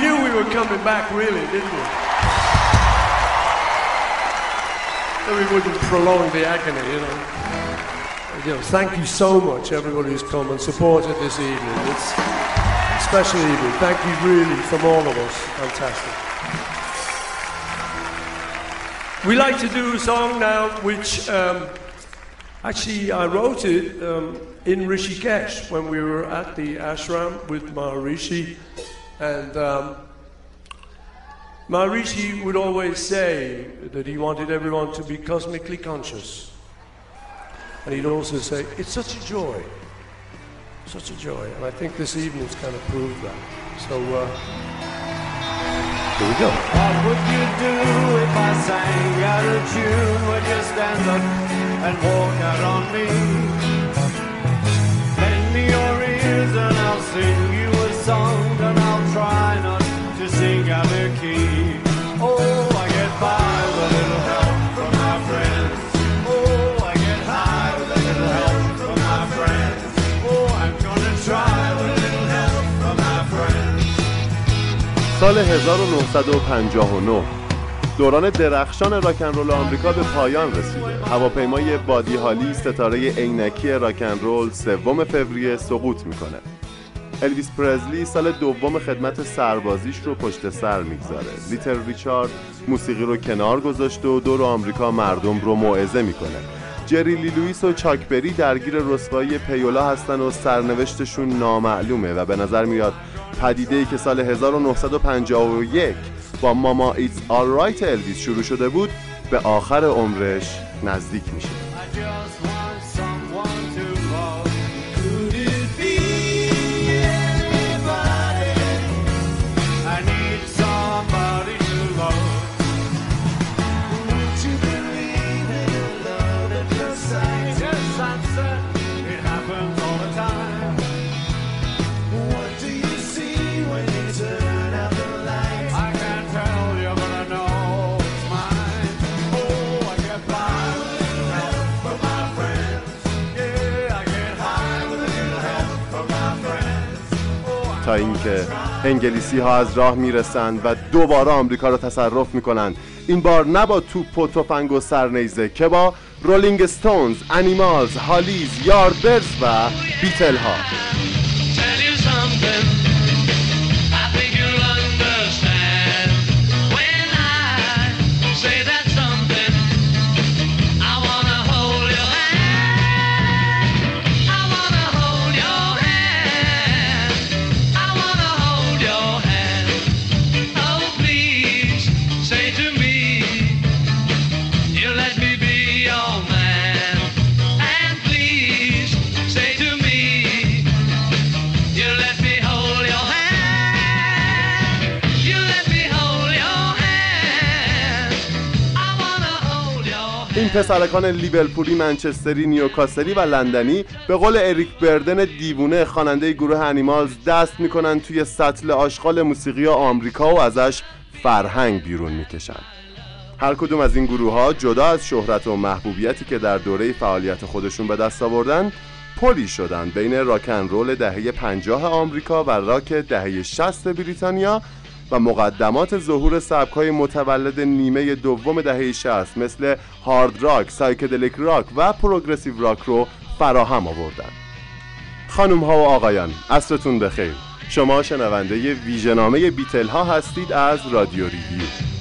Knew we were coming back, really, didn't we? That we wouldn't prolong the agony, you know. You know, thank you so much, everybody who's come and supported this evening. It's a special evening. Thank you, really, from all of us. Fantastic. We like to do a song now, which um, actually I wrote it um, in Rishikesh when we were at the ashram with Maharishi, and um, Maharishi would always say that he wanted everyone to be cosmically conscious, and he'd also say, "It's such a joy, such a joy," and I think this evening's kind of proved that. So. Uh, here we go. What would you do if I sang out of tune? Would you stand up and walk out on me? Me your ears and I'll sing you try not to sing out of key. Oh, I get by with a little help from my friends. Oh, I get high with a little help from my friends. Oh, I'm gonna try with a little help from my friends. سال 1959 دوران درخشان راکن رول آمریکا به پایان رسیده هواپیمای بادی هالی ستاره عینکی راکن رول سوم فوریه سقوط می‌کنه الویس پرزلی سال دوم خدمت سربازیش رو پشت سر می‌گذاره. لیتل ریچارد موسیقی رو کنار گذاشته و دور آمریکا مردم رو موعظه می‌کنه. جری لی لوئیس و چاک بری درگیر رسوایی payola هستن و سرنوشتشون نامعلومه و به نظر میاد پدیده ای که سال 1951 با Mama It's All Right الویس شروع شده بود به آخر عمرش نزدیک میشه. اینکه انگلیسی ها از راه می‌رسند و دوباره آمریکا را تصرف می‌کنند. این بار نه با توپ و تفنگ و سرنیزه که با رولینگ ستونز، انیمالز، هالیز، یاردبرز و بیتل ها. این پسرکان لیورپولی، منچستری، نیوکاسلی و لندنی به قول اریک بردن دیوونه خواننده گروه انیمالز دست می‌کنن توی سطل آشغال موسیقی آمریکا و ازش فرهنگ بیرون می‌کشن. هر کدوم از این گروه ها جدا از شهرت و محبوبیتی که در دوره فعالیت خودشون به دست آوردن پلی شدن بین راکن رول دهه 50 آمریکا و راک دهه 60 بریتانیا و مقدمات ظهور سبک‌های متولد نیمه دوم دهه 60 مثل هارد راک، psychedelic rock و progressive rock رو فراهم آوردن. خانم ها و آقایان عصرتون بخیر شما شنونده ویژنامه بیتل ها هستید از رادیو ریویو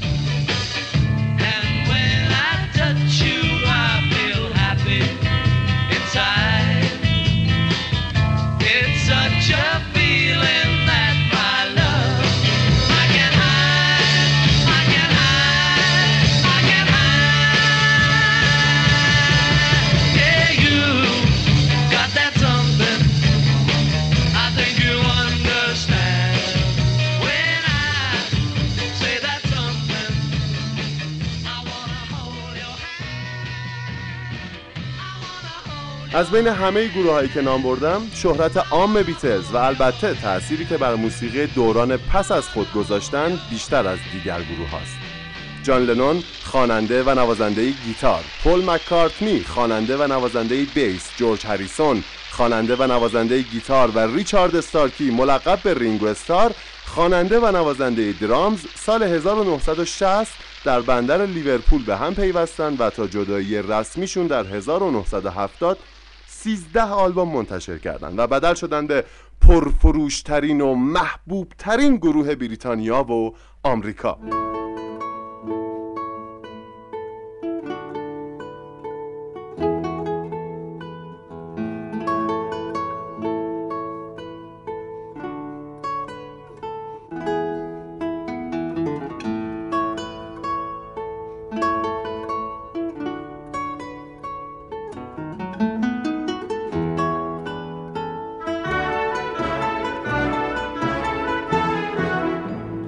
از بین همه گروه هایی که نام بردم شهرت عام بیتلز و البته تأثیری که بر موسیقی دوران پس از خود گذاشتن بیشتر از دیگر گروه هاست. جان لنون خواننده و نوازنده گیتار پل مککارتنی خواننده و نوازنده بیس جورج هریسون خواننده و نوازنده گیتار و ریچارد استارکی ملقب به رینگو استار خواننده و نوازنده درامز سال 1960 در بندر لیورپول به هم پیوستند و تا جدایی رسمیشون در 1970 13 آلبوم منتشر کردند و بدل شدن به پرفروشترین و محبوبترین گروه بریتانیا و آمریکا.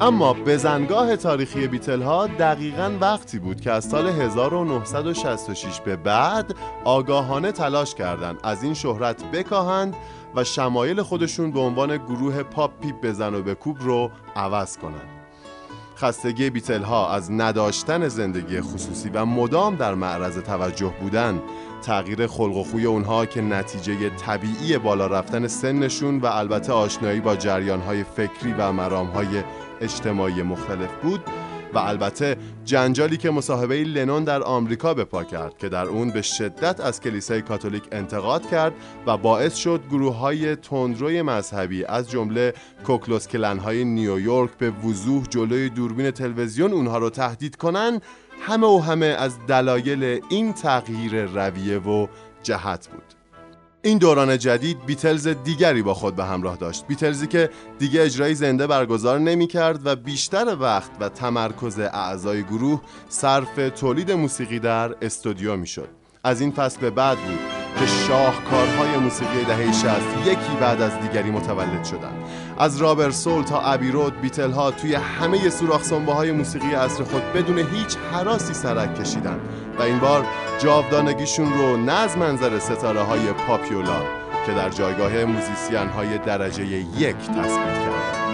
اما بزنگاه تاریخی بیتل ها دقیقا وقتی بود که از سال 1966 به بعد آگاهانه تلاش کردند از این شهرت بکاهند و شمایل خودشون به عنوان گروه پاپ پیپ بزن و بکوب رو عوض کنند. خستگی بیتل ها از نداشتن زندگی خصوصی و مدام در معرض توجه بودن تغییر خلق و خوی اونها که نتیجه طبیعی بالا رفتن سنشون و البته آشنایی با جریانهای فکری و مرامهای اجتماعی مختلف بود و البته جنجالی که مصاحبه لنون در آمریکا به پا کرد که در اون به شدت از کلیسای کاتولیک انتقاد کرد و باعث شد گروه های تندروی مذهبی از جمله کوکلوس کلن های نیویورک به وضوح جلوی دوربین تلویزیون اونها رو تهدید کنن همه و همه از دلایل این تغییر رویه و جهت بود. این دوران جدید بیتلز دیگری با خود به همراه داشت. بیتلزی که دیگه اجرای زنده برگزار نمی کرد و بیشتر وقت و تمرکز اعضای گروه صرف تولید موسیقی در استودیو می شد. از این فصل به بعد بود که شاهکارهای موسیقی دهه 60 یکی بعد از دیگری متولد شدند. از رابر سول تا ابی رود بیتل ها توی همه سوراخ های موسیقی عصر خود بدون هیچ حراسی سرک کشیدن. و این بار جاودانگیشون رو نه از منظر ستاره های پاپیولار که در جایگاه موزیسین های درجه یک تثبیت کردن.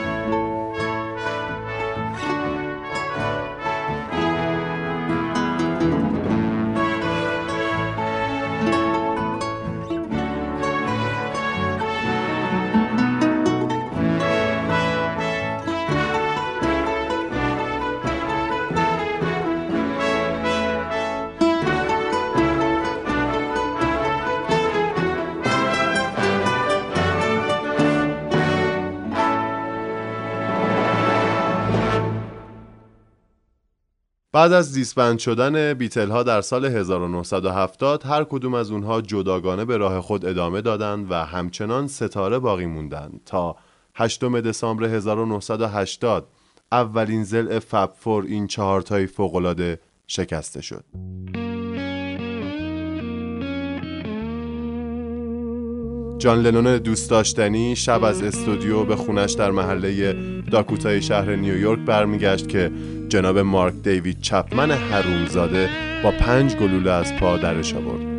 بعد از دیسبند شدن بیتل ها در سال 1970 هر کدوم از اونها جداگانه به راه خود ادامه دادند و همچنان ستاره باقی موندند تا 8 دسامبر 1980 اولین زل فب فور این چهارتای فوقالعاده شکسته شد. جان لنون دوست داشتنی شب از استودیو به خونش در محله داکوتای شهر نیویورک برمیگشت که جناب مارک دیوید چپمن حرومزاده با پنج گلوله از پا درش آورد.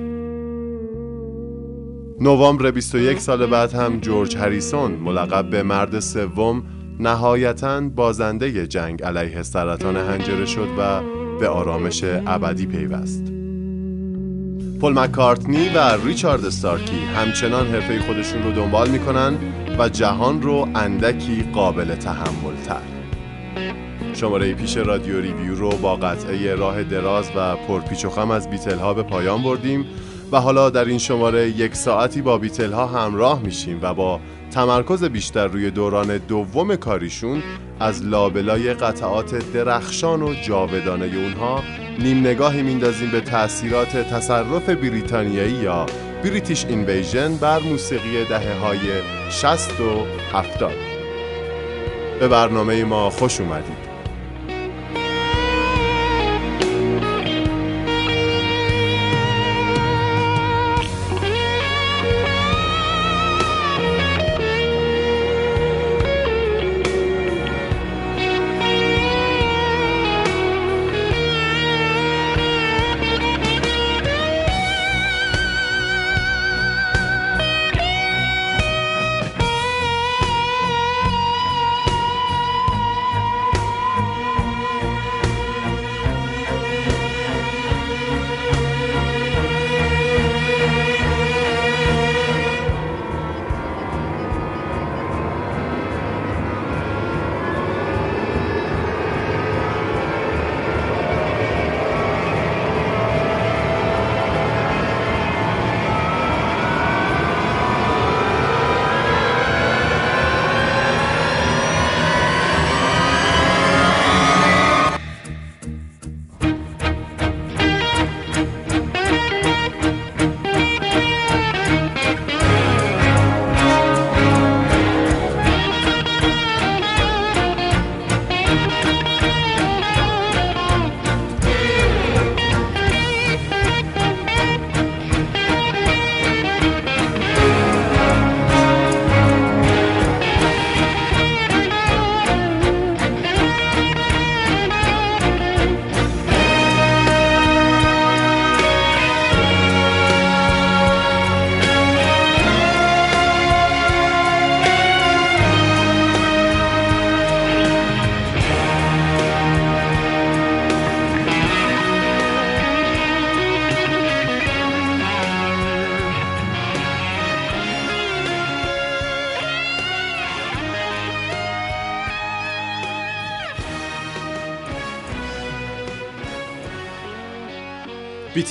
نوامبر 21 سال بعد هم جورج هریسون ملقب به مرد سوم نهایتا بازنده جنگ علیه سرطان هنجره شد و به آرامش ابدی پیوست. پل مکارتنی و ریچارد استارکی همچنان حرفه خودشون رو دنبال می‌کنن و جهان رو اندکی قابل تحمل تر شماره پیش رادیو ریویو رو با قطعه راه دراز و پرپیچ و خم از بیتل ها به پایان بردیم و حالا در این شماره یک ساعتی با بیتل ها همراه میشیم و با تمرکز بیشتر روی دوران دوم کاریشون از لابلای قطعات درخشان و جاودانه اونها نیم نگاهی میندازیم به تاثیرات تصرف بریتانیایی یا بریتیش اینویژن بر موسیقی دهه های 60 و 70 به برنامه ما خوش اومدید.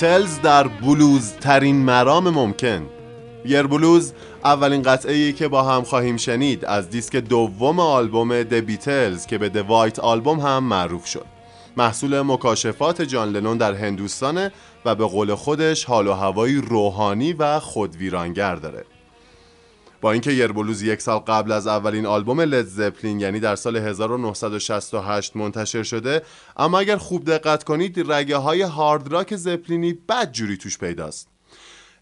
بیتلز در بلوز ترین مرام ممکن. یر بلوز اولین قطعه ای که با هم خواهیم شنید از دیسک دوم آلبوم د بیتلز که به د وایت آلبوم هم معروف شد. محصول مکاشفات جان لنون در هندوستانه و به قول خودش حال و هوایی روحانی و خودویرانگر داره. با اینکه یربلوز یک سال قبل از اولین آلبوم لد زپلین یعنی در سال 1968 منتشر شده اما اگر خوب دقت کنید رگه های هارد راک زپلینی بد جوری توش پیداست.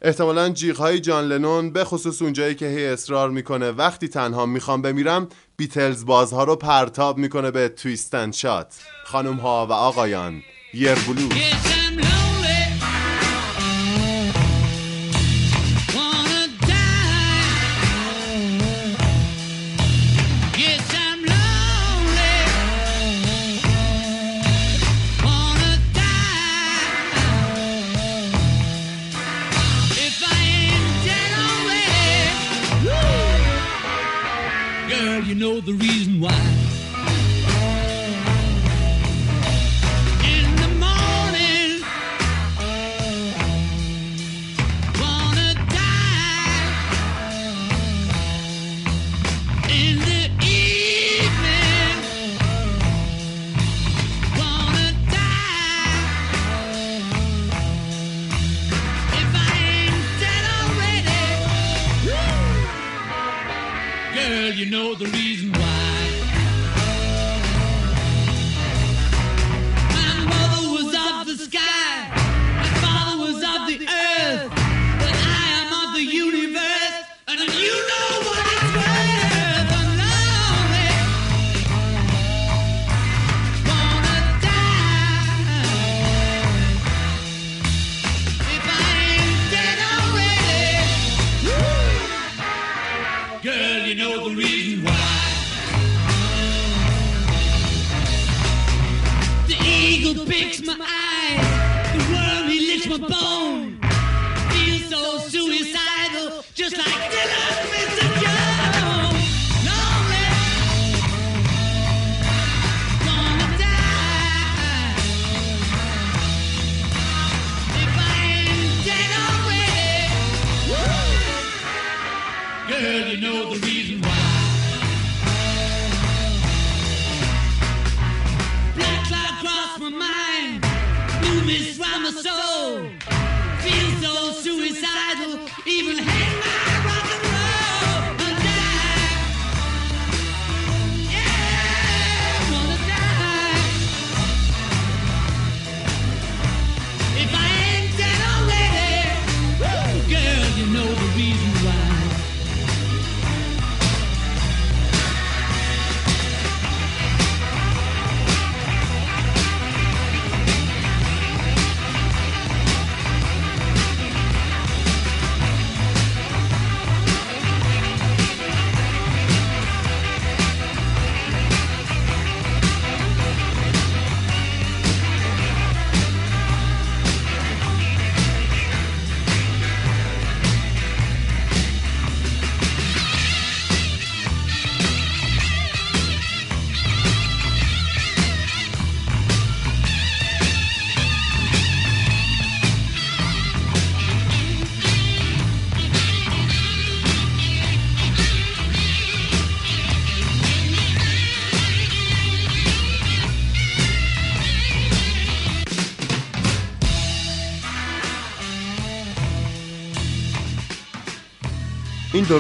احتمالا جیغ های جان لنون به خصوص اونجایی که هی اصرار می‌کنه وقتی تنها می‌خوام بمیرم بیتلز بازها رو پرتاب می‌کنه به تویستن شات خانم ها و آقایان یربلوز know the reason why. Girl, you know the reason why.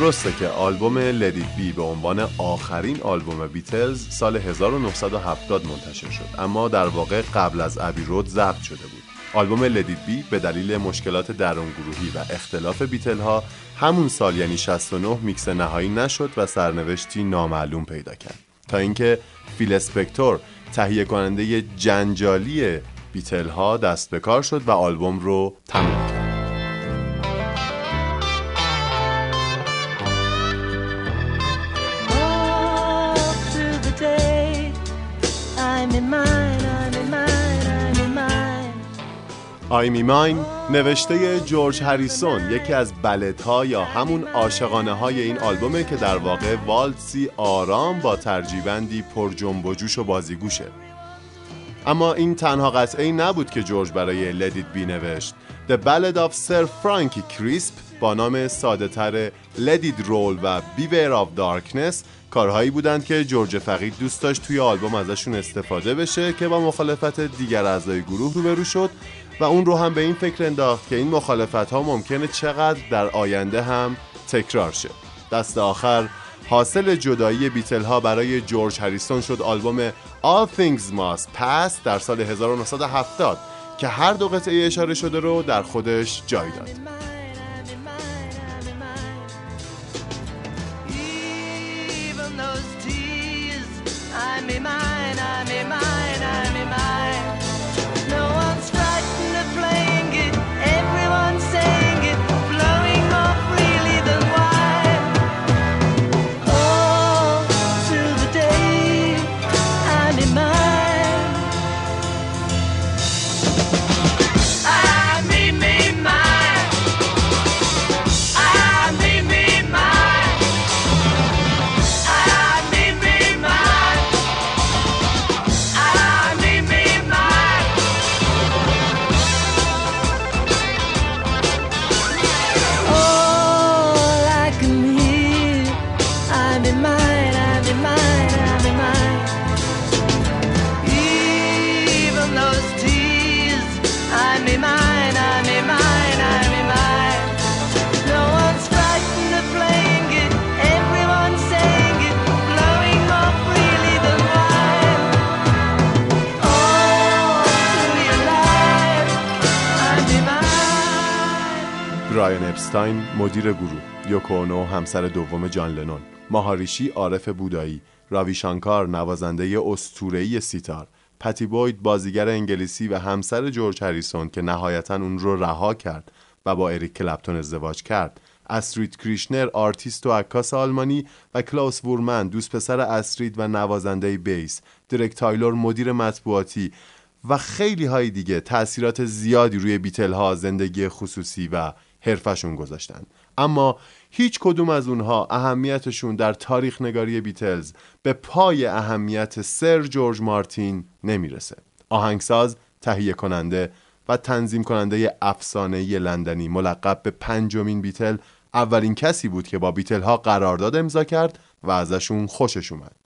درسته که آلبوم Let It Be به عنوان آخرین آلبوم بیتلز سال 1970 منتشر شد اما در واقع قبل از Abbey Road ضبط شده بود. آلبوم Let It Be به دلیل مشکلات درونگروهی و اختلاف بیتل ها همون سال یعنی 69 میکس نهایی نشد و سرنوشتی نامعلوم پیدا کرد. تا اینکه فیل اسپکتور تهیه کننده جنجالی بیتل ها دست به کار شد و آلبوم رو تموم کرد. آیمی ماین نوشته جورج هریسون یکی از بلت ها یا همون عاشقانه های این آلبومه که در واقع والتسی آرام با ترجیبندی پر جنب و جوش و بازیگوشه. اما این تنها قطعه ای نبود که جورج برای لدید بی نوشت. The Ballad of Sir Frankie Crisp با نام ساده تر It Roll و Beware of Darkness کارهایی بودند که جورج فقید دوست داشت توی آلبوم ازشون استفاده بشه که با مخالفت دیگر اعضای گروه روبرو شد و اون رو هم به این فکر انداخت که این مخالفت ها ممکنه چقدر در آینده هم تکرار شه. دست آخر حاصل جدایی بیتل ها برای جورج هریسون شد آلبوم All Things Must Pass در سال 1970 که هر دو قطعه اشاره شده رو در خودش جای داد. برایان اپستاین مدیر گروه یوکو اونو همسر دوم جان لنون ماهاریشی عارف بودایی راوی شانکار نوازنده اسطوره‌ای سیتار پتی بوید بازیگر انگلیسی و همسر جورج هریسون که نهایتا اون رو رها کرد و با اریک کلپتون ازدواج کرد. استرید کریشنر آرتیست و عکاس آلمانی و کلاوس وورمن دوست پسر استرید و نوازنده بیس. درک تایلور مدیر مطبوعاتی و خیلی های دیگه تأثیرات زیادی روی بیتل ها زندگی خصوصی و حرفشون گذاشتن. اما هیچ کدوم از اونها اهمیتشون در تاریخ نگاری بیتلز به پای اهمیت سر جورج مارتین نمی‌رسه. آهنگساز، تهیه کننده و تنظیم کننده افسانه‌ای لندنی ملقب به پنجمین بیتل اولین کسی بود که با بیتل ها قرارداد امضا کرد و ازشون خوشش اومد.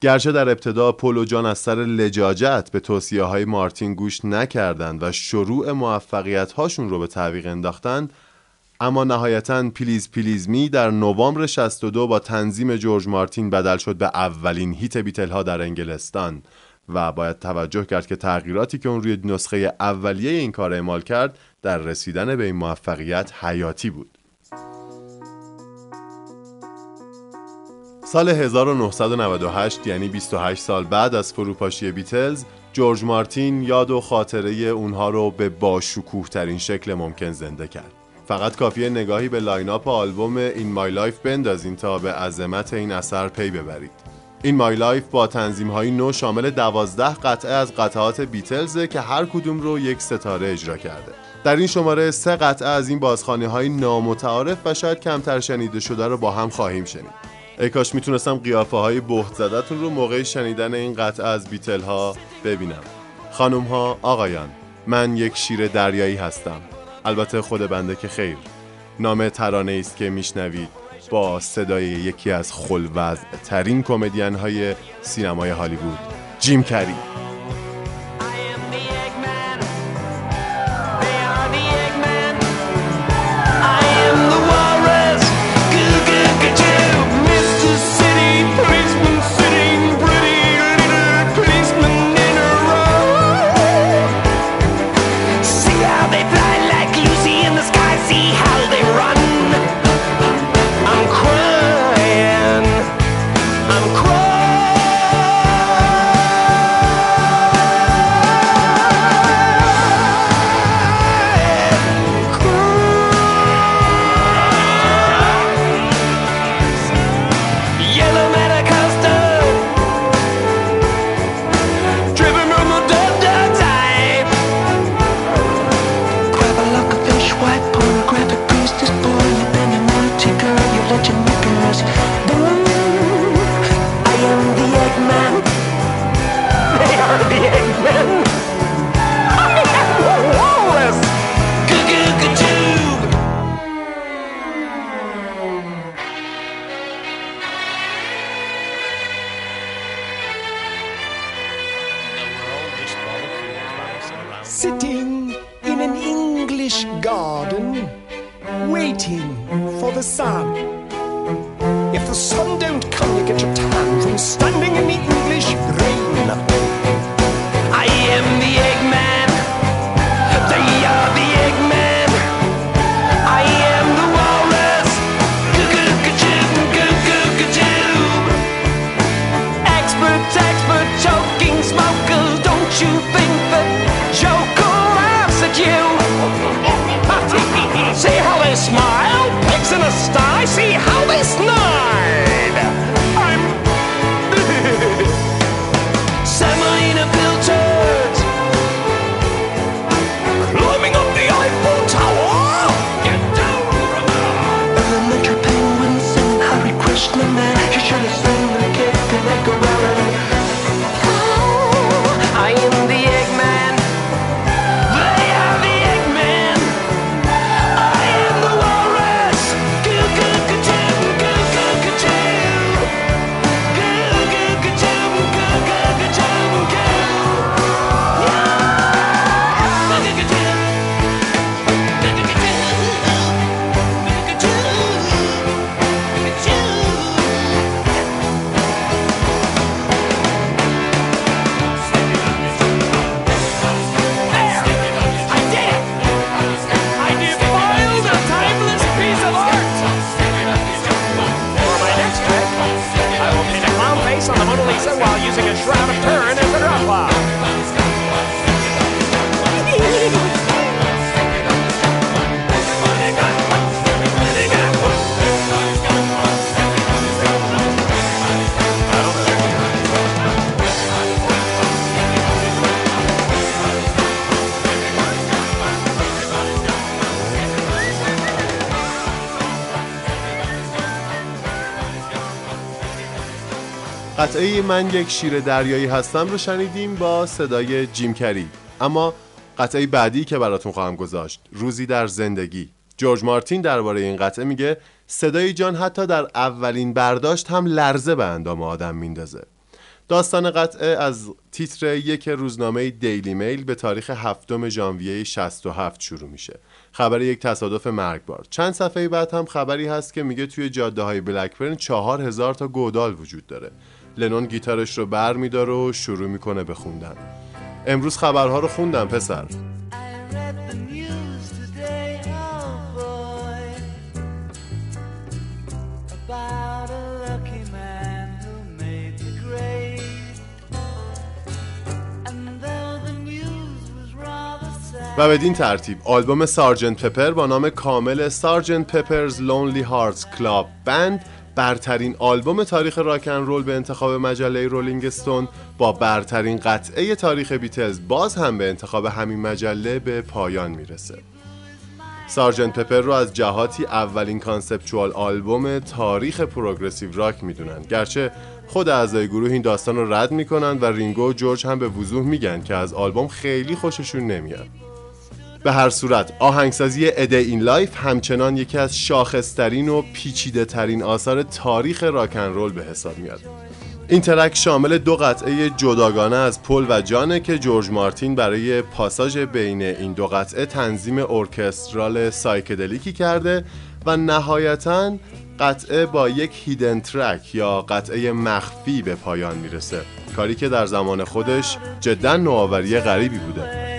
گرچه در ابتدا پول و جان از سر لجاجت به توصیه های مارتین گوش نکردند و شروع موفقیت هاشون رو به تعویق انداختند اما نهایتا Please Please Me در نوامبر 62 با تنظیم جورج مارتین بدل شد به اولین hit بیتل ها در انگلستان و باید توجه کرد که تغییراتی که اون روی نسخه اولیه این کار اعمال کرد در رسیدن به این موفقیت حیاتی بود. سال 1998 یعنی 28 سال بعد از فروپاشی بیتلز جورج مارتین یاد و خاطره اونها رو به باشکوه ترین شکل ممکن زنده کرد. فقط کافیه نگاهی به lineup آلبوم In My Life بندازین تا به عظمت این اثر پی ببرید. In My Life با تنظیم های نو شامل دوازده قطعه از قطعات بیتلزه که هر کدوم رو یک ستاره اجرا کرده. در این شماره سه قطعه از این بازخانی های نامتعارف و شاید کمتر شنیده شده رو با هم خواهیم شنید. ای کاش می‌تونستم قیافه های بهت زدتون رو موقع شنیدن این قطعه از بیتل ها ببینم. خانم ها آقایان من یک شیر دریایی هستم. البته خود بنده که خیر. نام ترانه است که میشنوید. با صدای یکی از خلوز ترین کمدین های سینمای هالیوود. جیم کری. قطعه من یک شیر دریایی هستم رو شنیدیم با صدای جیم کری. اما قطعه بعدی که براتون خواهم گذاشت روزی در زندگی. جورج مارتین درباره این قطعه میگه صدای جان حتی در اولین برداشت هم لرزه به اندام آدم میندازه. داستان قطعه از تیتر یک روزنامه دیلی میل به تاریخ هفتم ژانویه 67 شروع میشه. خبر یک تصادف مرگبار. چند صفحه بعد هم خبری هست که میگه توی جاده های بلکبرن چهار هزار تا گودال وجود داره. لنون گیتارش رو بر میداره و شروع می‌کنه به خوندن. امروز خبرها رو خوندم پسر. و بدین ترتیب آلبوم سارجنت پپر با نام کامل سارجنت پپرز لونلی هارتس کلاب بند برترین آلبوم تاریخ راکن رول به انتخاب مجله رولینگ استون با برترین قطعه تاریخ بیتلز باز هم به انتخاب همین مجله به پایان می‌رسه. Sgt. Pepper رو از جهاتی اولین conceptual آلبوم تاریخ progressive rock می‌دونن. گرچه خود اعضای گروه این داستان رو رد می‌کنن و رینگو و جورج هم به وضوح میگن که از آلبوم خیلی خوششون نمیاد. به هر صورت. آهنگسازی A Day in the Life همچنان یکی از شاخصترین و پیچیده ترین آثار تاریخ راکن رول به حساب میاد. این ترک شامل دو قطعه جداگانه از پل و جانه که جورج مارتین برای پاساژ بین این دو قطعه تنظیم ارکسترال سایکدلیکی کرده و نهایتا قطعه با یک هیدن ترک یا قطعه مخفی به پایان می‌رسه. کاری که در زمان خودش جدا نوآوری غریبی بوده.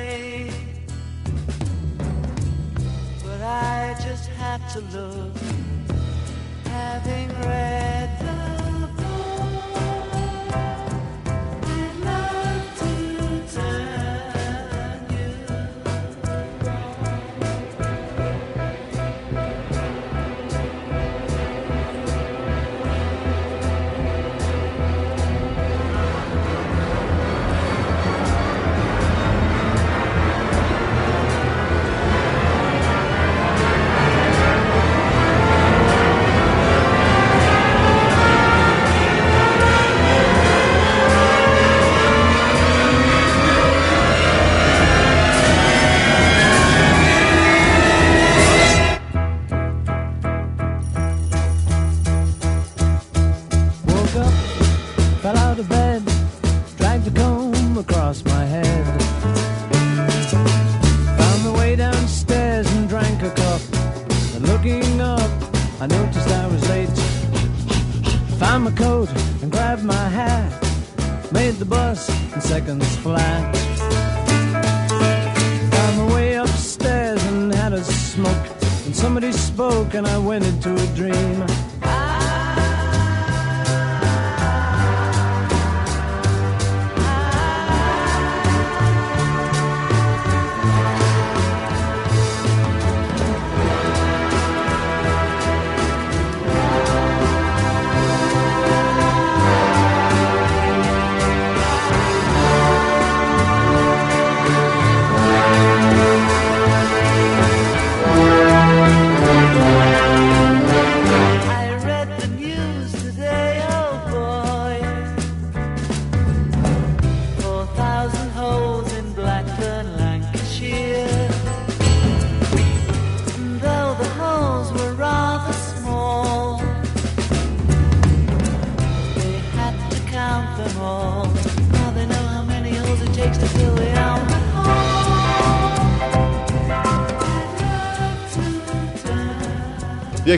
to love.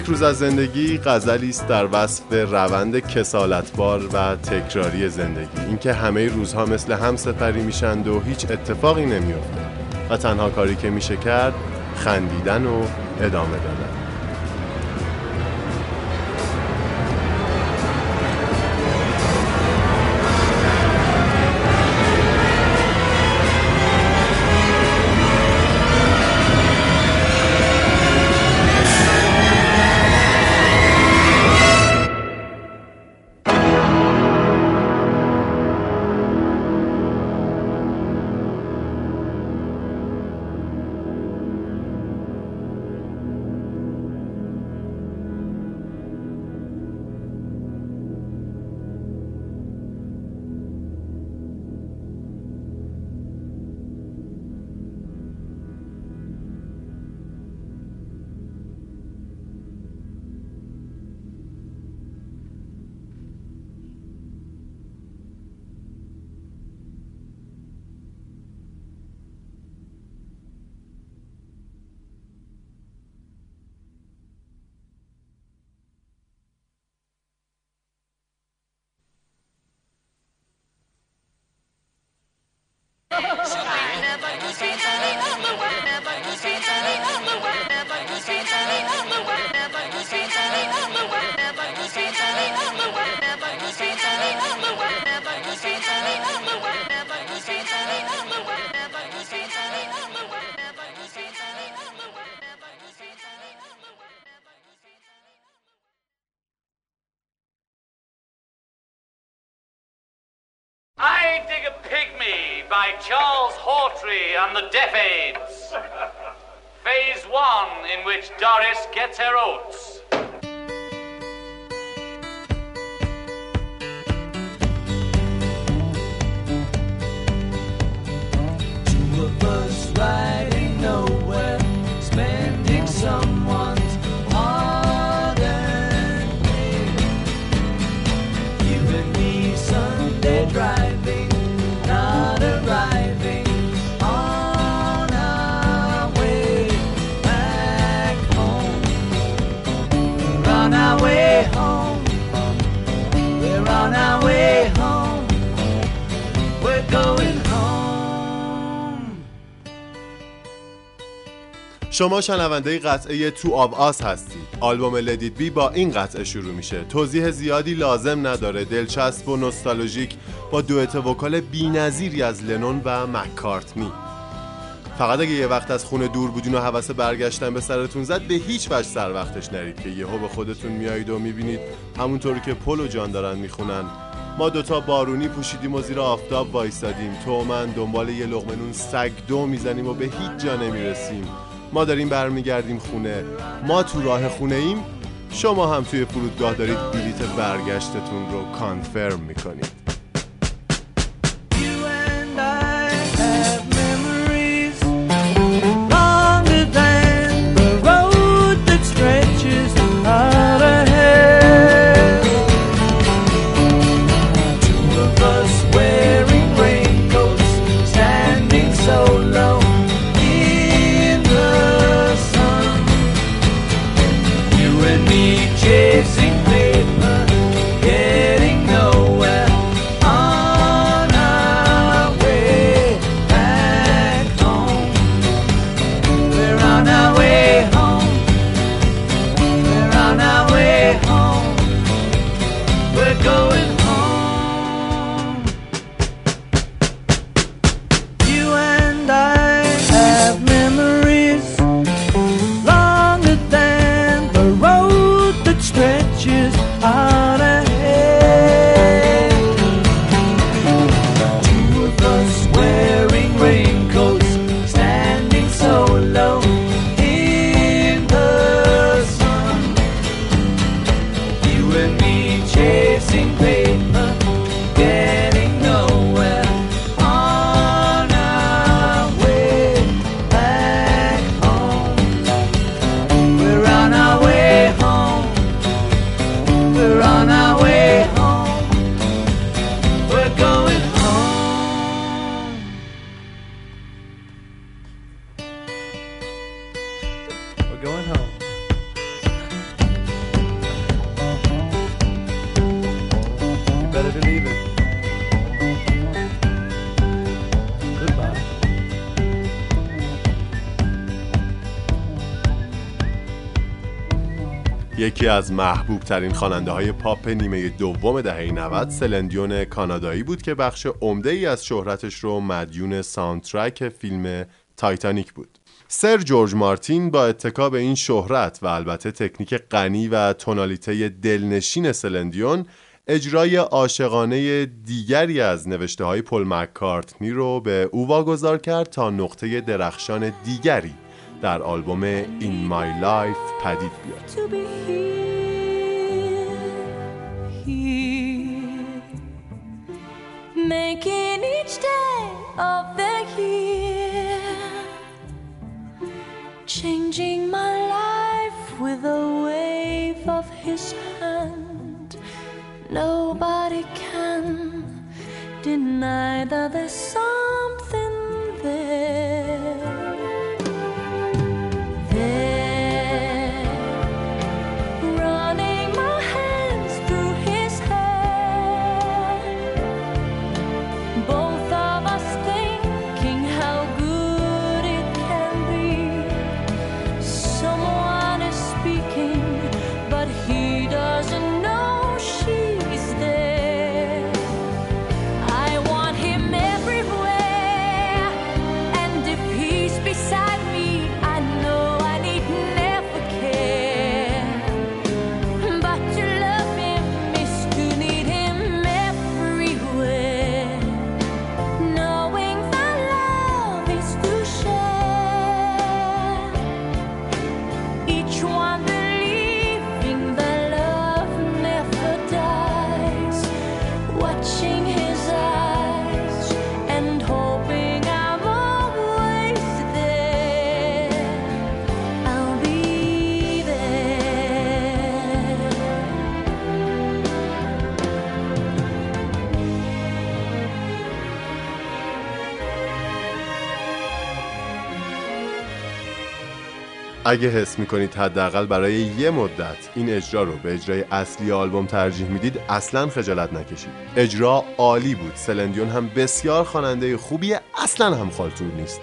روز از زندگی غزلی است در وصف روند کسالتبار و تکراری زندگی. اینکه همه روزها مثل هم سپری میشند و هیچ اتفاقی نمیافته و تنها کاری که میشه کرد خندیدن و ادامه دادن. Hawtrey and the Deaf Aids. Phase one, in which Doris gets her oats. شما شنونده قطعه تو آب آس هستید. آلبوم لدید بی با این قطعه شروع میشه. توضیح زیادی لازم نداره. دلچسب و نوستالژیک با دوئت وکال بی‌نظیری از لنون و مکارتنی فقط اگه یه وقت از خونه دور بودین و حوس برگشتن به سرتون زد به هیچ وجه سر وقتش نرید که یهو به خودتون میایید و می‌بینید همونطوری که پل و جان دارن می‌خونن. ما دوتا بارونی پوشیدیم و زیر آفتاب وایستادیم تو من دنبال یه لقمه نون سگ دو می‌زنیم و به هیچ جا نمی‌رسیم. ما داریم برمیگردیم خونه. ما تو راه خونه ایم. شما هم توی فرودگاه دارید بلیت برگشتتون رو کانفرم می‌کنید. محبوب ترین خواننده های پاپ نیمه دوم دهه 90 سلین دیون کانادایی بود که بخش عمده ای از شهرتش رو مدیون soundtrack فیلم تایتانیک بود. سر جورج مارتین با اتکا به این شهرت و البته تکنیک غنی و تونالیته دلنشین سلین دیون اجرای عاشقانه دیگری از نوشته های پل مککارتنی رو به او واگذار کرد تا نقطه درخشان دیگری در آلبوم In My Life پدید بیاد here, making each day of the year, changing my life with a wave of his hand. Nobody can deny that the something اگه حس می‌کنید حداقل برای یه مدت این اجرا رو به اجرای اصلی آلبوم ترجیح می‌دید اصلا خجالت نکشید. اجرا عالی بود. سلندیون هم بسیار خواننده خوبیه اصلا هم خالتور نیست.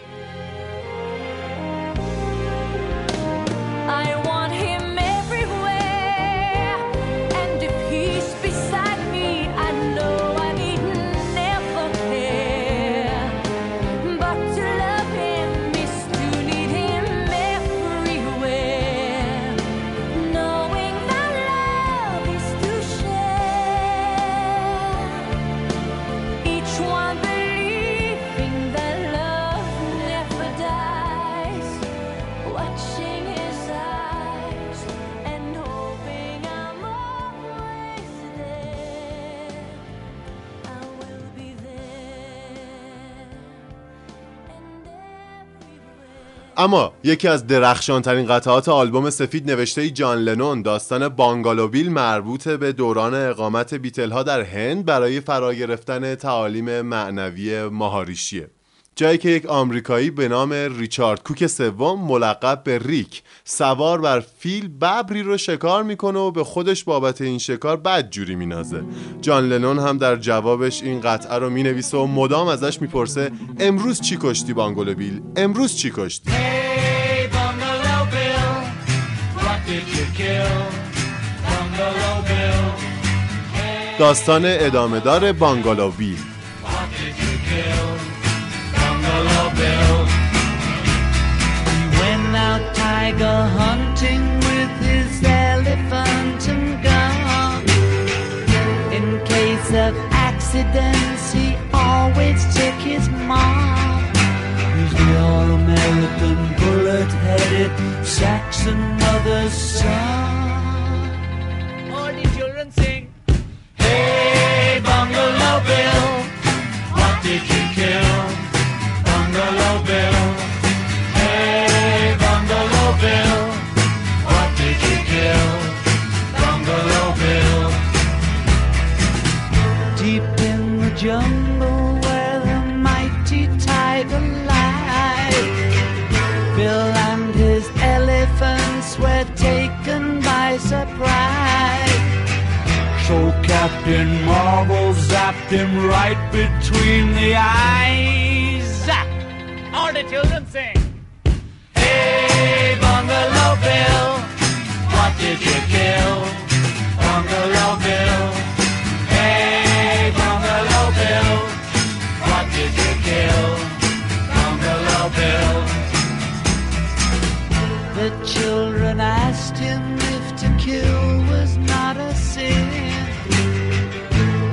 اما یکی از درخشانترین قطعات آلبوم سفید نوشته جان لنون داستان بانگالوبیل مربوط به دوران اقامت بیتل ها در هند برای فرا گرفتن تعالیم معنوی ماهاریشیه. جایی که یک آمریکایی به نام ریچارد کوک سوم ملقب به ریک سوار بر فیل ببری رو شکار می‌کنه و به خودش بابت این شکار بد جوری مینازه. جان لنون هم در جوابش این قطعه رو می‌نویسه و مدام ازش می‌پرسه امروز چی کشتی بانگولو بیل؟ امروز چی کشتی؟ داستان ادامه دار بانگالو بیل. Tiger hunting with his elephant and gun. In case of accidents, he always took his mom. He's the all-American bullet-headed Saxon mother's son. All the children sing. Hey, Bungalow Bill, what did you Bill, what did you kill? Bungalow Bill. Deep in the jungle where the mighty tiger lies, Bill and his elephants were taken by surprise. So Captain Marvel zapped him right between the eyes. Zap! All the children sing. Hey, Bungalow Bill, what did you kill? Bungalow Bill. Hey, Bungalow Bill, what did you kill? Bungalow Bill. The children asked him if to kill was not a sin.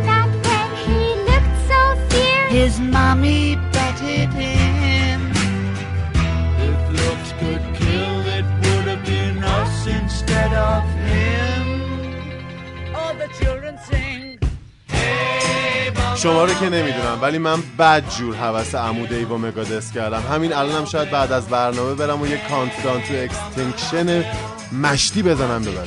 Not when he looked so fierce. His mommy شما رو که نمی‌دونم ولی من بد جور هوس Ahmad ای و مگادث کردم. همین الانم شاید بعد از برنامه برم و یه Countdown to Extinction مشتی بزنم به بدن.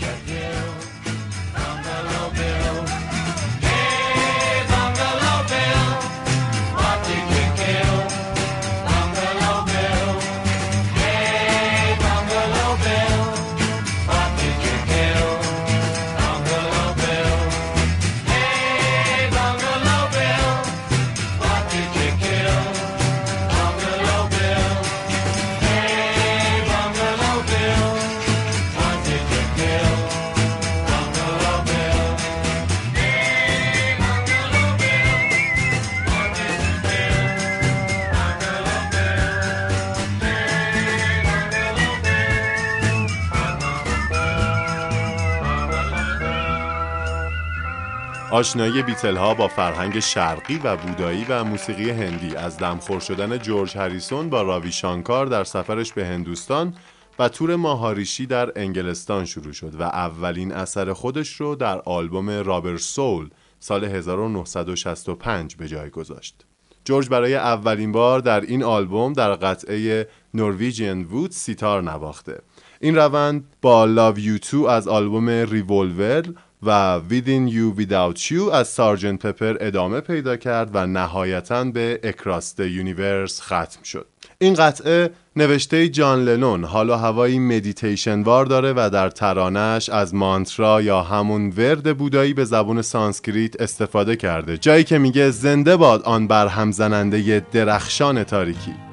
آشنایی بیتل ها با فرهنگ شرقی و بودایی و موسیقی هندی از دمخور شدن جورج هریسون با راوی شانکار در سفرش به هندوستان و تور ماهاریشی در انگلستان شروع شد و اولین اثر خودش رو در آلبوم Rubber Soul سال 1965 به جای گذاشت. جورج برای اولین بار در این آلبوم در قطعه Norwegian Wood سیتار نواخته. این روند با Love You To از آلبوم ریولور و Within You Without You از Sgt. Pepper ادامه پیدا کرد و نهایتا به Across the Universe ختم شد. این قطعه نوشته جان لنون حال و هوایی مدیتیشن وار داره و در ترانه‌ش از مانترا یا همون ورد بودایی به زبون سانسکریت استفاده کرده جایی که میگه زنده باد آن برهم زننده درخشان تاریکی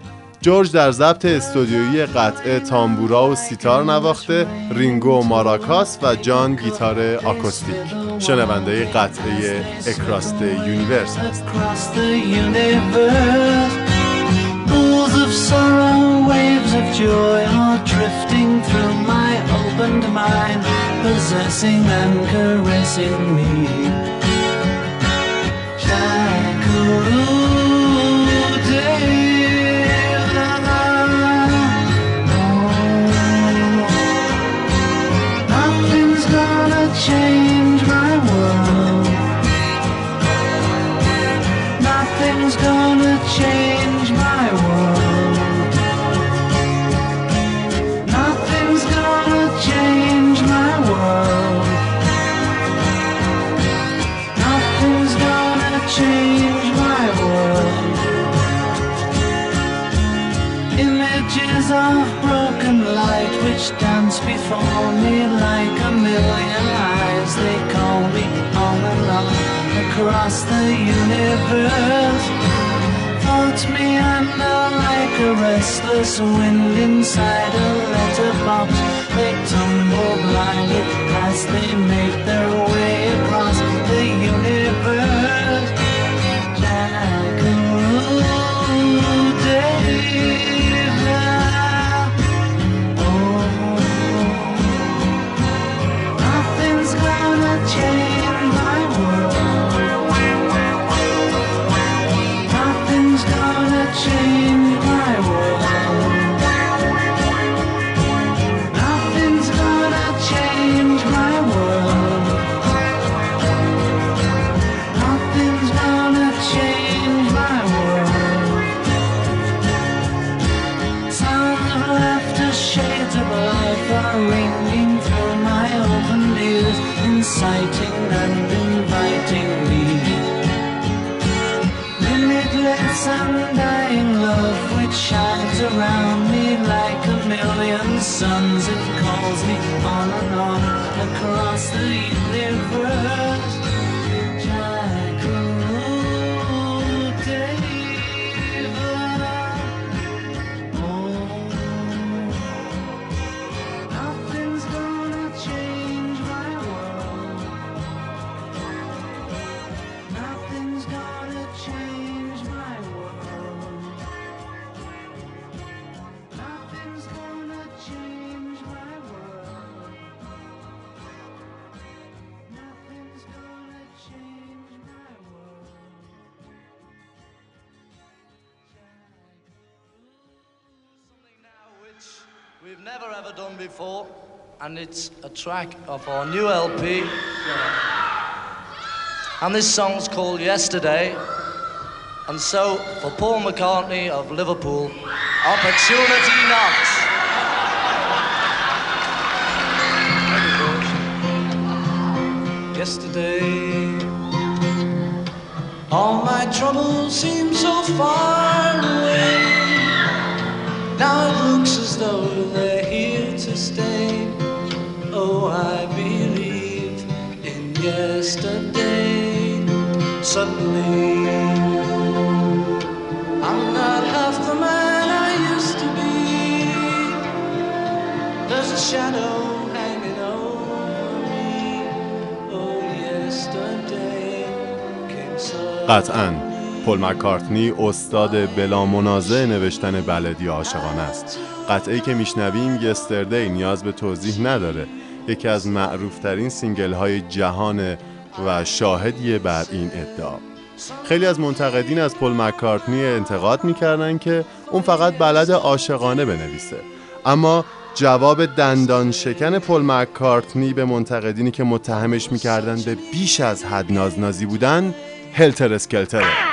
جورج در ضبط استودیویی قطعه تامبورا و سیتار نواخته رینگو ماراکاس و جان گیتار آکوستیک شنونده قطعه اکراست یونیورس هست. change my world. Nothing's gonna change my world. Nothing's gonna change my world. Nothing's gonna change my world. Images of broken light which dance before me like a million. Across the universe. Floats me under like a restless wind inside a letterbox. They tumble blindly as they make their way across the universe. We've never ever done before, and it's a track of our new LP. And this song's called Yesterday. And so, for Paul McCartney of Liverpool, Opportunity Knocks. Yesterday, all my troubles seem so far away. Now it looks as though they're here to stay. Oh, I believe in yesterday. Suddenly, I'm not half the man I used to be. There's a shadow hanging over me. Oh, yesterday came suddenly. قطعا پل مکارتنی استاد بلا منازع نوشتن ballad عاشقانه است. قطعه‌ای که میشنویم Yesterday نیاز به توضیح نداره. یکی از معروفترین سینگل های جهان و شاهدیه بر این ادعا خیلی از منتقدین از پل مکارتنی انتقاد می‌کردن که اون فقط ballad عاشقانه بنویسه. اما جواب دندان شکن پل مکارتنی به منتقدینی که متهمش می‌کردن به بیش از حد نازنازی بودن هلتر اسکلتره.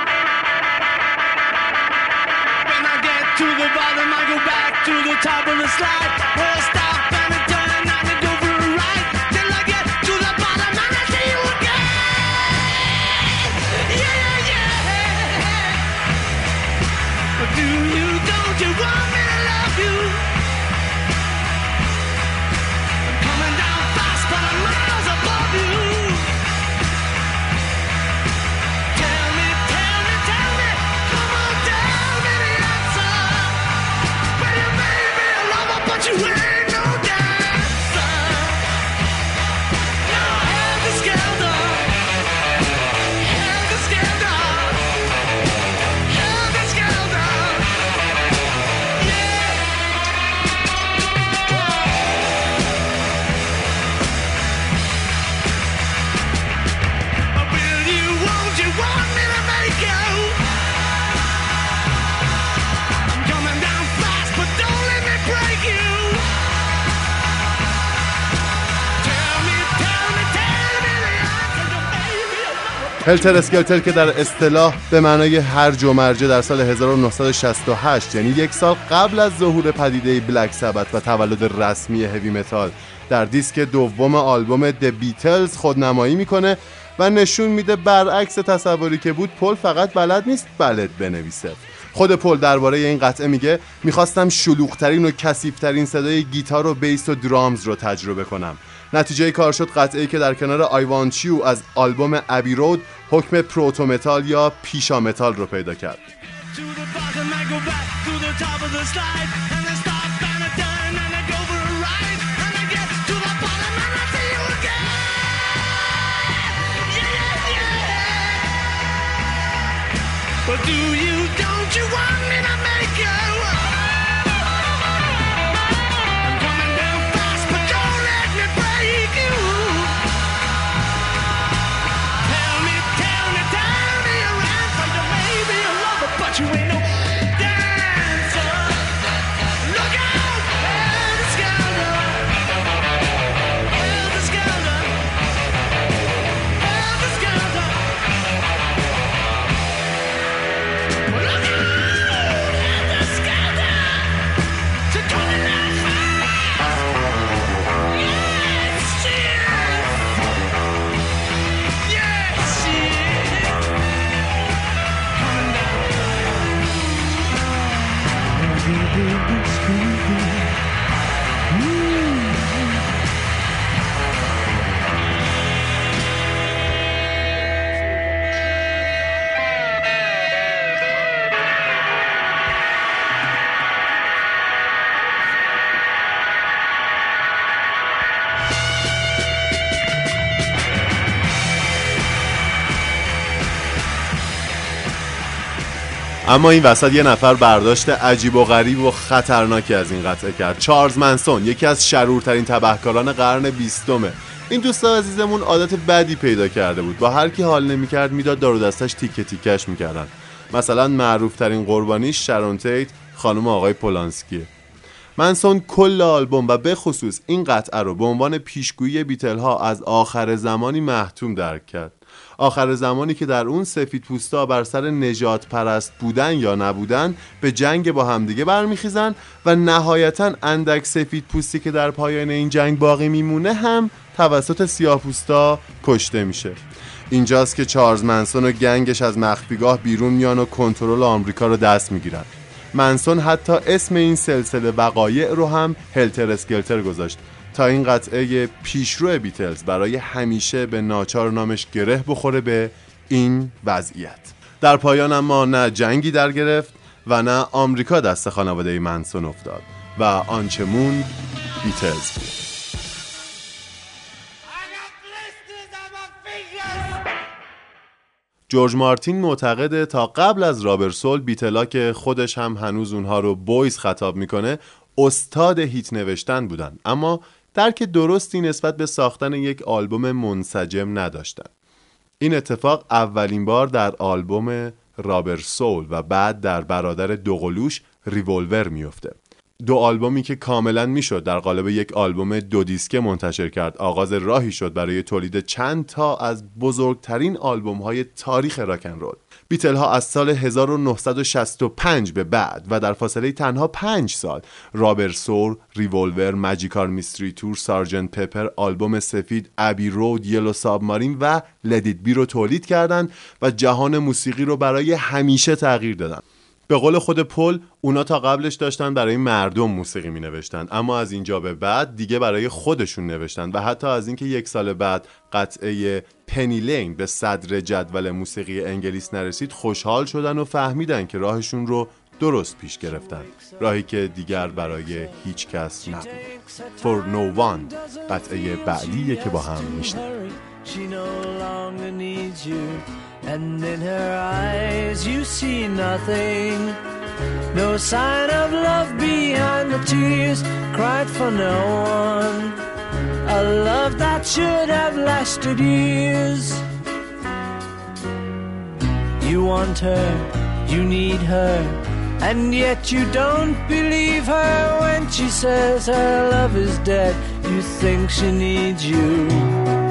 Helter Skelter که در اصطلاح به معنای هرج و مرجه در سال 1968 یعنی یک سال قبل از ظهور پدیده بلک سبت و تولد رسمی heavy metal در دیسک دوم آلبوم The Beatles خودنمایی می‌کنه و نشون میده برعکس تصوری که بود پل فقط بلد نیست ballad بنویسه. خود پل درباره این قطعه میگه می‌خواستم شلوغترین و کثیفترین صدای گیتار و بیس و drums رو تجربه کنم. نتیجه کار شد قطعه‌ای که در کنار Want You از آلبوم Abbey Road حکم proto-metal یا پیشا متال رو پیدا کرد. To the bottom, I go back to top اما این وسط یه نفر برداشت عجیب و غریب و خطرناکی از این قطعه کرد. چارلز منسون یکی از شرورترین تبهکاران قرن بیستمه. این دوست عزیزمون عادت بدی پیدا کرده بود. با هر کی حال نمی‌کرد می‌داد دار و دستش تیکه تیکش می‌کردن. مثلا معروف ترین قربانیش شرون تیت خانم آقای پولانسکیه. منسون کل آلبوم و به خصوص این قطعه رو به عنوان پیشگویی بیتل ها از آخر زمانی محتوم درک کرد. آخر زمانی که در اون سفید پوستا بر سر نجات پرست بودن یا نبودن به جنگ با همدیگه برمیخیزن و نهایتا اندک سفید پوستی که در پایان این جنگ باقی میمونه هم توسط سیاه پوستا کشته میشه. اینجاست که چارلز منسون و گنگش از مخفیگاه بیرون میان و کنترل آمریکا رو دست می‌گیرن. منسون حتی اسم این سلسله وقایع رو هم هلتر اسکلتر گذاشت. این قطعه پیشرو بیتلز برای همیشه به ناچار نامش گره بخوره به این وضعیت. در پایان اما نه جنگی در گرفت و نه آمریکا دست خانواده منسون افتاد و آنچه موند بیتلز بود. جورج مارتین معتقده تا قبل از رابرسول بیتلا که خودش هم هنوز اونها رو بویز خطاب می‌کنه استاد هیت نوشتن بودن. اما درک درستی نسبت به ساختن یک آلبوم منسجم نداشتن این اتفاق اولین بار در آلبوم رابر سول و بعد در برادر دوقلوش ریولور میفته دو آلبومی که کاملا می‌شد در قالب یک آلبوم دو دیسکه منتشر کرد. آغاز راهی شد برای تولید چند تا از بزرگترین آلبوم های تاریخ راکن رول. بیتل ها از سال 1965 به بعد و در فاصله تنها 5 سال Rubber Soul، Revolver، Magical Mystery Tour، Sergeant Pepper، آلبوم سفید، Abbey Road، Yellow Submarine و Let It Be رو تولید کردند و جهان موسیقی رو برای همیشه تغییر دادن به قول خود پل اونا تا قبلش داشتن برای مردم موسیقی می نوشتن اما از اینجا به بعد دیگه برای خودشون نوشتن و حتی از اینکه یک سال بعد قطعه Penny Lane به صدر جدول موسیقی انگلیس نرسید خوشحال شدن و فهمیدن که راهشون رو درست پیش گرفتن. راهی که دیگر برای هیچ کس نبود. For No One. قطعه بعدیه که با هم میشنیم She no longer needs you, and in her eyes you see nothing. No sign of love behind the tears cried for no one. A love that should have lasted years. You want her, you need her, and yet you don't believe her when she says her love is dead. You think she needs you.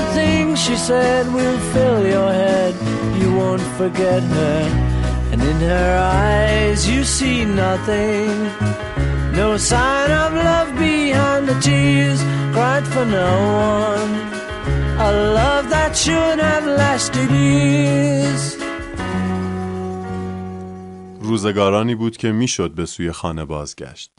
the things she said will fill your head. You won't forget her, and in her eyes you see nothing. No sign of love behind the tears cried for no one. A love that should have lasted years. روزگارانی بود که میشد به سوی خانه بازگشت.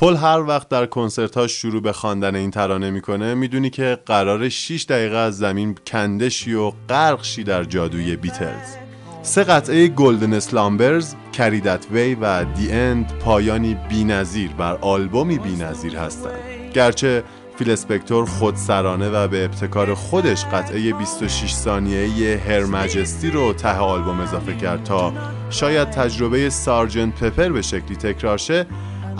پل هر وقت در کنسرتاش شروع به خواندن این ترانه می‌کنه می‌دونی که قرار 6 دقیقه از زمین کندشی و غرق شی در جادوی بیتلز. سه قطعه گلدن اسلامبرز، کریدت وی و دی اند پایانی بینظیر بر آلبومی بینظیر هستند. گرچه فیل اسپکتور خودسرانه و به ابتکار خودش قطعه 26 ثانیه‌ای هر مجستی رو ته آلبوم اضافه کرد تا شاید تجربه سارجنت پپر به شکلی تکرار شه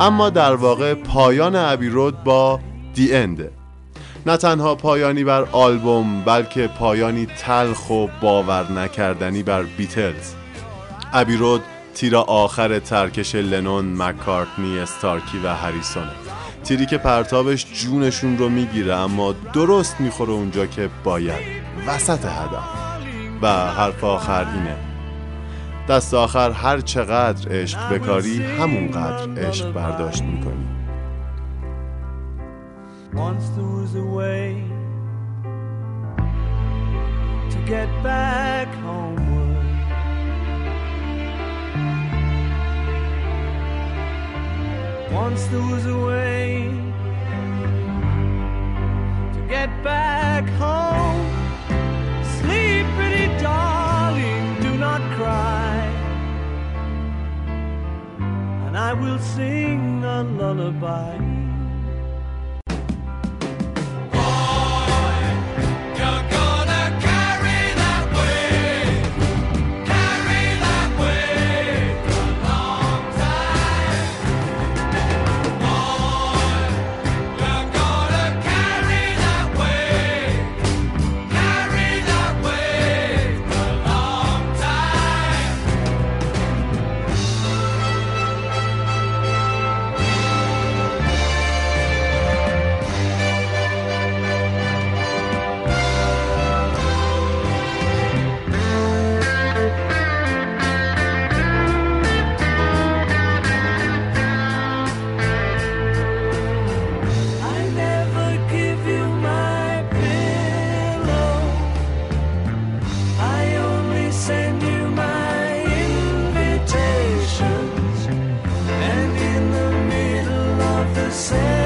اما در واقع پایان ابی رود با دی انده نه تنها پایانی بر آلبوم بلکه پایانی تلخ و باور نکردنی بر بیتلز ابی رود تیر آخر ترکش لنون، مکارتنی، استارکی و هریسونه. تیری که پرتابش جونشون رو می‌گیره اما درست می‌خوره اونجا که باید. وسط هدف. و حرف آخر اینه. دست آخر هر چقدر عشق بکاری همونقدر عشق برداشت می‌کنی Once there was a way to get back home. Sleep, pretty darling, do not cry. And I will sing a lullaby. você.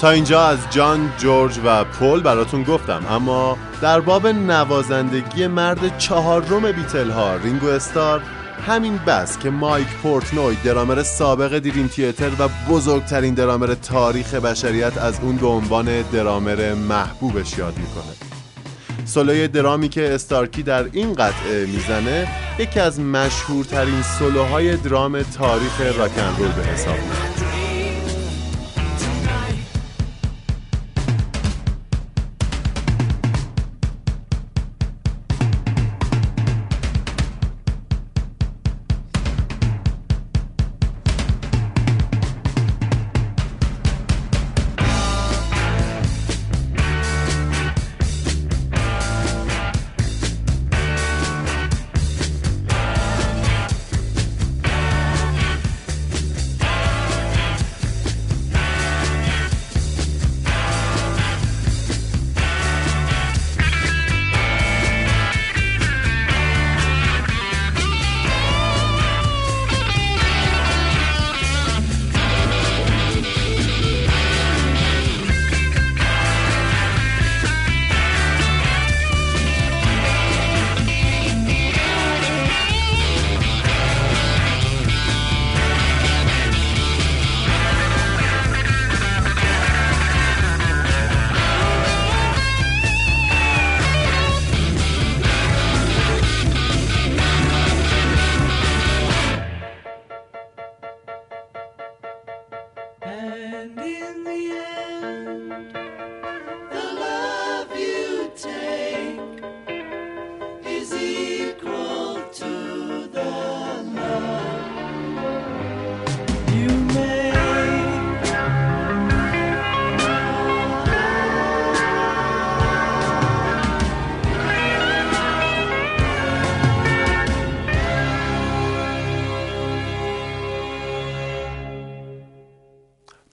تا اینجا از جان، جورج و پل براتون گفتم اما در باب نوازندگی مرد چهارم بیتل ها رینگو استار همین بس که مایک پورتنوی درامر سابق دیریم تیتر و بزرگترین درامر تاریخ بشریت از اون به عنوان درامر محبوبش یاد می‌کنه. سولوی درامی که استارکی در این قطعه می‌زنه یکی از مشهورترین سولوهای درام تاریخ راکن رول به حساب میاد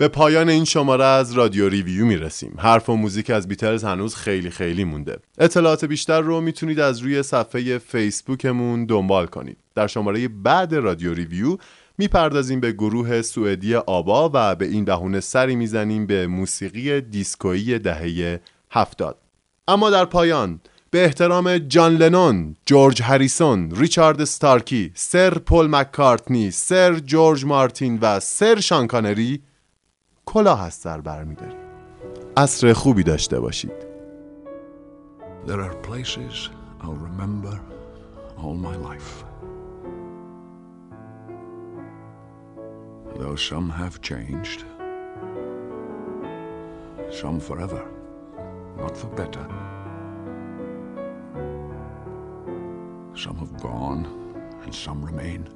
به پایان این شماره از رادیو Review می‌رسیم. حرف و موزیک از بیتلز هنوز خیلی خیلی مونده. اطلاعات بیشتر رو می‌تونید از روی صفحه فیسبوکمون دنبال کنید. در شماره بعد رادیو Review می‌پردازیم به گروه سوئدی آبا و به این بهونه سری می‌زنیم به موسیقی دیسکویی دهه هفتاد. اما در پایان به احترام جان لنون، جورج هریسون، ریچارد ستارکی، سر پل مککارتنی، سر جورج مارتین و سر شان کانری کلاه از سر برمیداریم عصر خوبی داشته باشید There are places I'll remember all my life. Though some have changed, some forever, not for better. Some have gone, and some remain.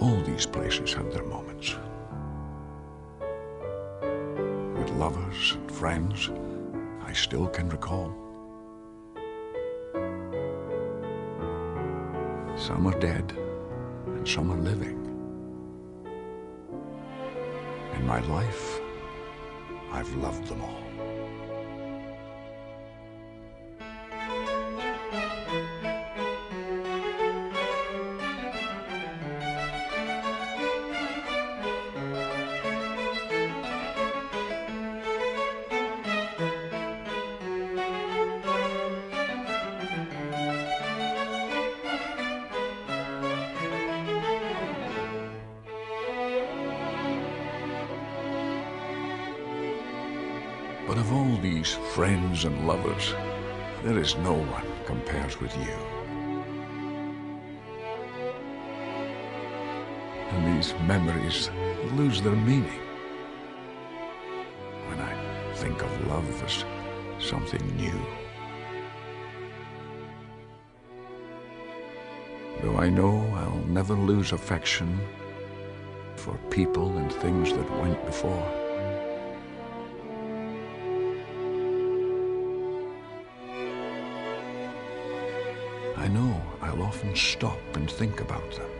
All these places have their moments. With lovers and friends, I still can recall. Some are dead, and some are living. In my life, I've loved them all. Friends and lovers, there is no one compares with you. And these memories lose their meaning when I think of love as something new. Though I know I'll never lose affection for people and things that went before. I'll often stop and think about them.